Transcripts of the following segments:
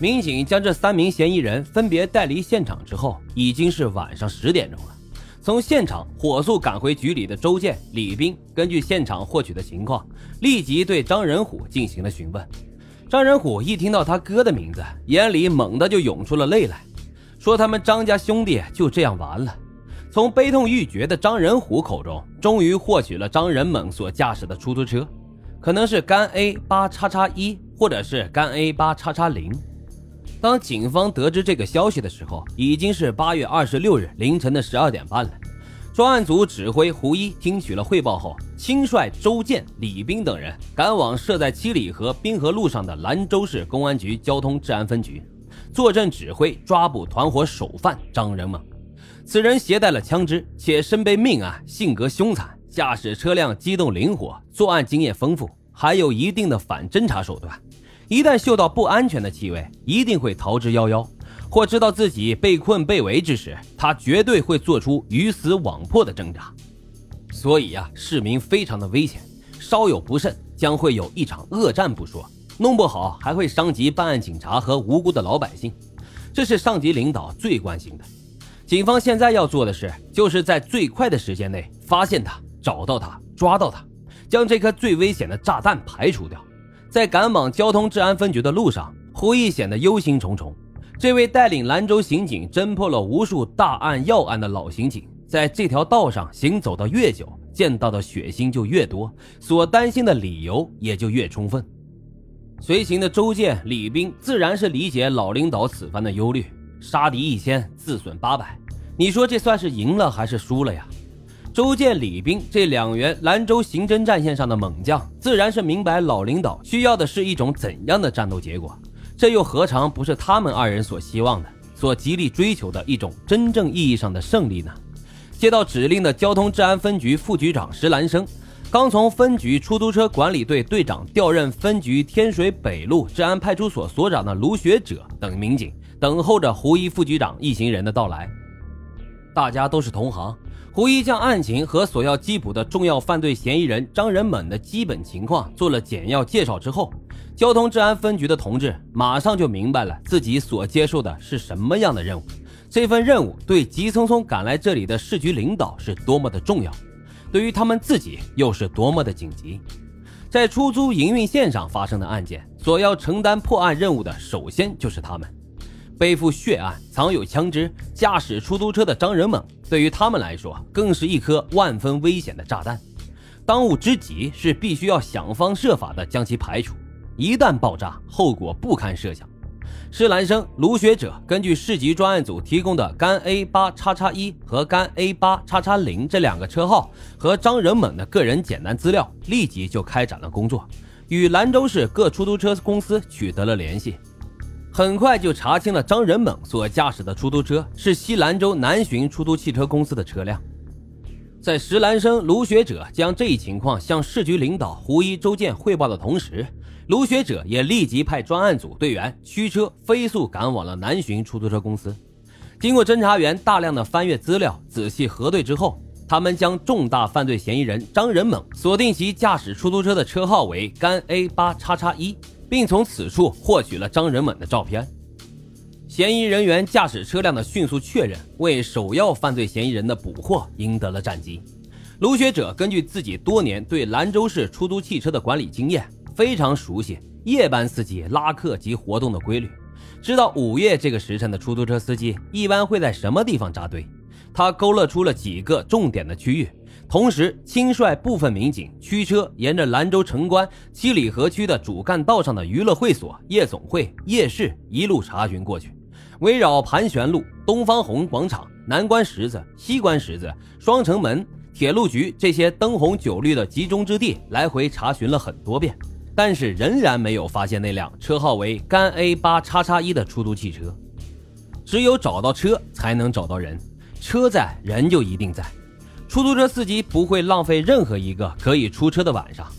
民警将这三名嫌疑人分别带离现场之后，已经是晚上十点钟了。从现场火速赶回局里的周建、李斌，根据现场获取的情况，立即对张仁虎进行了询问。张仁虎一听到他哥的名字，眼里猛地就涌出了泪来，说他们张家兄弟就这样完了。从悲痛欲绝的张仁虎口中，终于获取了张仁猛所驾驶的出租车，可能是赣 A 八叉叉一，或者是赣 A 八叉叉零。当警方得知这个消息的时候，已经是八月二十六日凌晨的十二点半了。专案组指挥胡一听取了汇报后，亲率周建、李斌等人赶往设在七里河滨河路上的兰州市公安局交通治安分局，坐镇指挥抓捕团伙首犯张仁猛。此人携带了枪支，且身背命案，性格凶残，驾驶车辆机动灵活，作案经验丰富，还有一定的反侦查手段。一旦嗅到不安全的气味，一定会逃之夭夭；或知道自己被困被围之时，他绝对会做出鱼死网破的挣扎。所以呀，市民非常的危险，稍有不慎，将会有一场恶战不说，弄不好还会伤及办案警察和无辜的老百姓。这是上级领导最关心的。警方现在要做的事，就是在最快的时间内发现他、找到他、抓到他，将这颗最危险的炸弹排除掉。在赶往交通治安分局的路上，胡毅显得忧心忡忡。这位带领兰州刑警侦破了无数大案要案的老刑警，在这条道上行走的越久，见到的血腥就越多，所担心的理由也就越充分。随行的周建、李斌自然是理解老领导此番的忧虑。杀敌一千，自损八百。你说这算是赢了还是输了呀？周建、李斌这两员兰州刑侦战线上的猛将，自然是明白老领导需要的是一种怎样的战斗结果。这又何尝不是他们二人所希望的、所极力追求的一种真正意义上的胜利呢？接到指令的交通治安分局副局长石兰生，刚从分局出租车管理队队长调任分局天水北路治安派出所所长的卢学者等民警。等候着胡一副局长一行人的到来，大家都是同行。胡一将案情和所要缉捕的重要犯罪嫌疑人张仁猛的基本情况做了简要介绍之后，交通治安分局的同志马上就明白了自己所接受的是什么样的任务。这份任务对急匆匆赶来这里的市局领导是多么的重要，对于他们自己又是多么的紧急。在出租营运线上发生的案件，所要承担破案任务的，首先就是他们。背负血案、藏有枪支、驾驶出租车的张仁猛，对于他们来说，更是一颗万分危险的炸弹。当务之急是必须要想方设法的将其排除，一旦爆炸，后果不堪设想。施兰生、卢学者根据市级专案组提供的甘 A 八叉叉一和甘 A 八叉叉零这两个车号和张仁猛的个人简单资料，立即就开展了工作，与兰州市各出租车公司取得了联系。很快就查清了张仁猛所驾驶的出租车是西兰州南巡出租汽车公司的车辆。在石兰生、卢学者将这一情况向市局领导胡一、周建汇报的同时，卢学者也立即派专案组队员驱车飞速赶往了南巡出租车公司。经过侦查员大量的翻阅资料、仔细核对之后，他们将重大犯罪嫌疑人张仁猛锁定其驾驶出租车的车号为甘 A 八叉叉一。并从此处获取了张仁猛的照片。嫌疑人员驾驶车辆的迅速确认，为首要犯罪嫌疑人的捕获赢得了战机。卢学者根据自己多年对兰州市出租汽车的管理经验，非常熟悉夜班司机拉客及活动的规律，知道午夜这个时辰的出租车司机一般会在什么地方扎堆。他勾勒出了几个重点的区域。同时，亲率部分民警驱车沿着兰州城关七里河区的主干道上的娱乐会所、夜总会、夜市一路查询过去，围绕盘旋路、东方红广场、南关十字、西关十字、双城门、铁路局这些灯红酒绿的集中之地来回查询了很多遍，但是仍然没有发现那辆车号为甘 A 八叉叉一的出租汽车。只有找到车，才能找到人，车在，人就一定在。出租车司机不会浪费任何一个可以出车的晚上。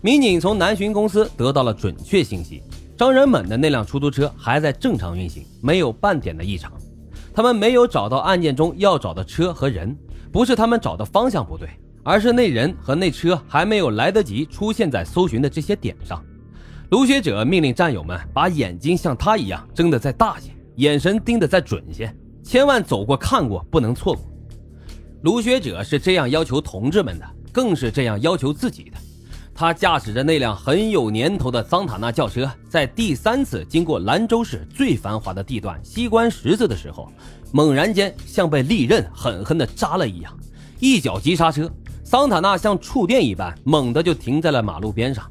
民警从南巡公司得到了准确信息，张仁猛的那辆出租车还在正常运行，没有半点的异常。他们没有找到案件中要找的车和人，不是他们找的方向不对，而是那人和那车还没有来得及出现在搜寻的这些点上。卢学者命令战友们把眼睛像他一样睁得再大些，眼神盯得再准些，千万走过看过，不能错过。卢学者是这样要求同志们的，更是这样要求自己的。他驾驶着那辆很有年头的桑塔纳轿车，在第三次经过兰州市最繁华的地段西关十字的时候，猛然间像被利刃狠狠地扎了一样，一脚急刹车，桑塔纳像触电一般，猛地就停在了马路边上。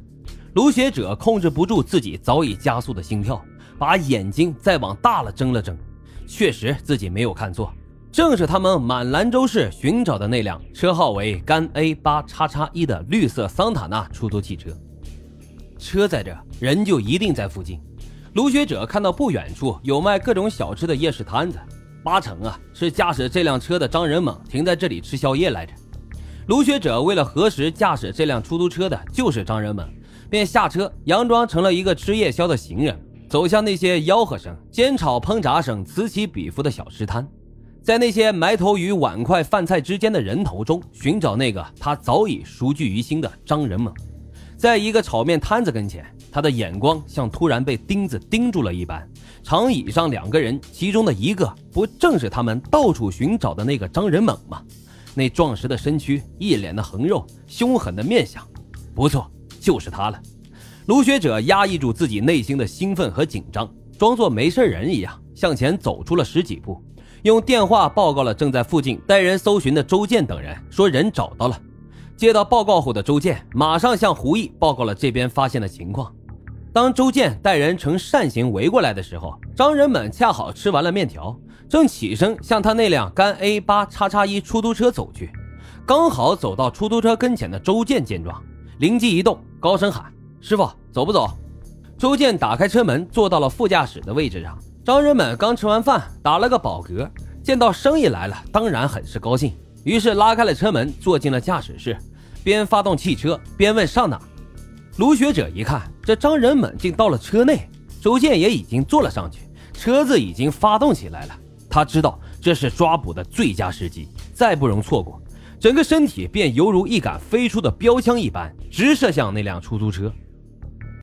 卢学者控制不住自己早已加速的心跳，把眼睛再往大了睁了睁，确实自己没有看错，正是他们满兰州市寻找的那辆车号为甘 A 八叉叉一的绿色桑塔纳出租汽车。车在这，人就一定在附近。卢学者看到不远处有卖各种小吃的夜市摊子，八成啊是驾驶这辆车的张仁猛停在这里吃宵夜来着。卢学者为了核实驾驶这辆出租车的就是张仁猛。便下车，佯装成了一个吃夜宵的行人，走向那些吆喝声、煎炒烹炸声此起彼伏的小吃摊，在那些埋头于碗筷饭菜之间的人头中寻找那个他早已熟记于心的张仁猛。在一个炒面摊子跟前，他的眼光像突然被钉子钉住了一般。长椅上两个人，其中的一个不正是他们到处寻找的那个张仁猛吗？那壮实的身躯，一脸的横肉，凶狠的面相，不错。就是他了，卢学者压抑住自己内心的兴奋和紧张，装作没事人一样向前走出了十几步，用电话报告了正在附近带人搜寻的周建等人，说人找到了。接到报告后的周建马上向胡毅报告了这边发现的情况。当周建带人呈扇形围过来的时候，张仁猛恰好吃完了面条，正起身向他那辆赣 A 八叉叉一出租车走去，刚好走到出租车跟前的周建见状。灵机一动，高声喊：“师傅，走不走？”周建打开车门，坐到了副驾驶的位置上。张仁猛刚吃完饭，打了个饱嗝，见到生意来了，当然很是高兴，于是拉开了车门，坐进了驾驶室，边发动汽车边问上哪。卢学者一看，这张仁猛竟到了车内，周建也已经坐了上去，车子已经发动起来了。他知道这是抓捕的最佳时机，再不容错过。整个身体便犹如一杆飞出的标枪一般，直射向那辆出租车。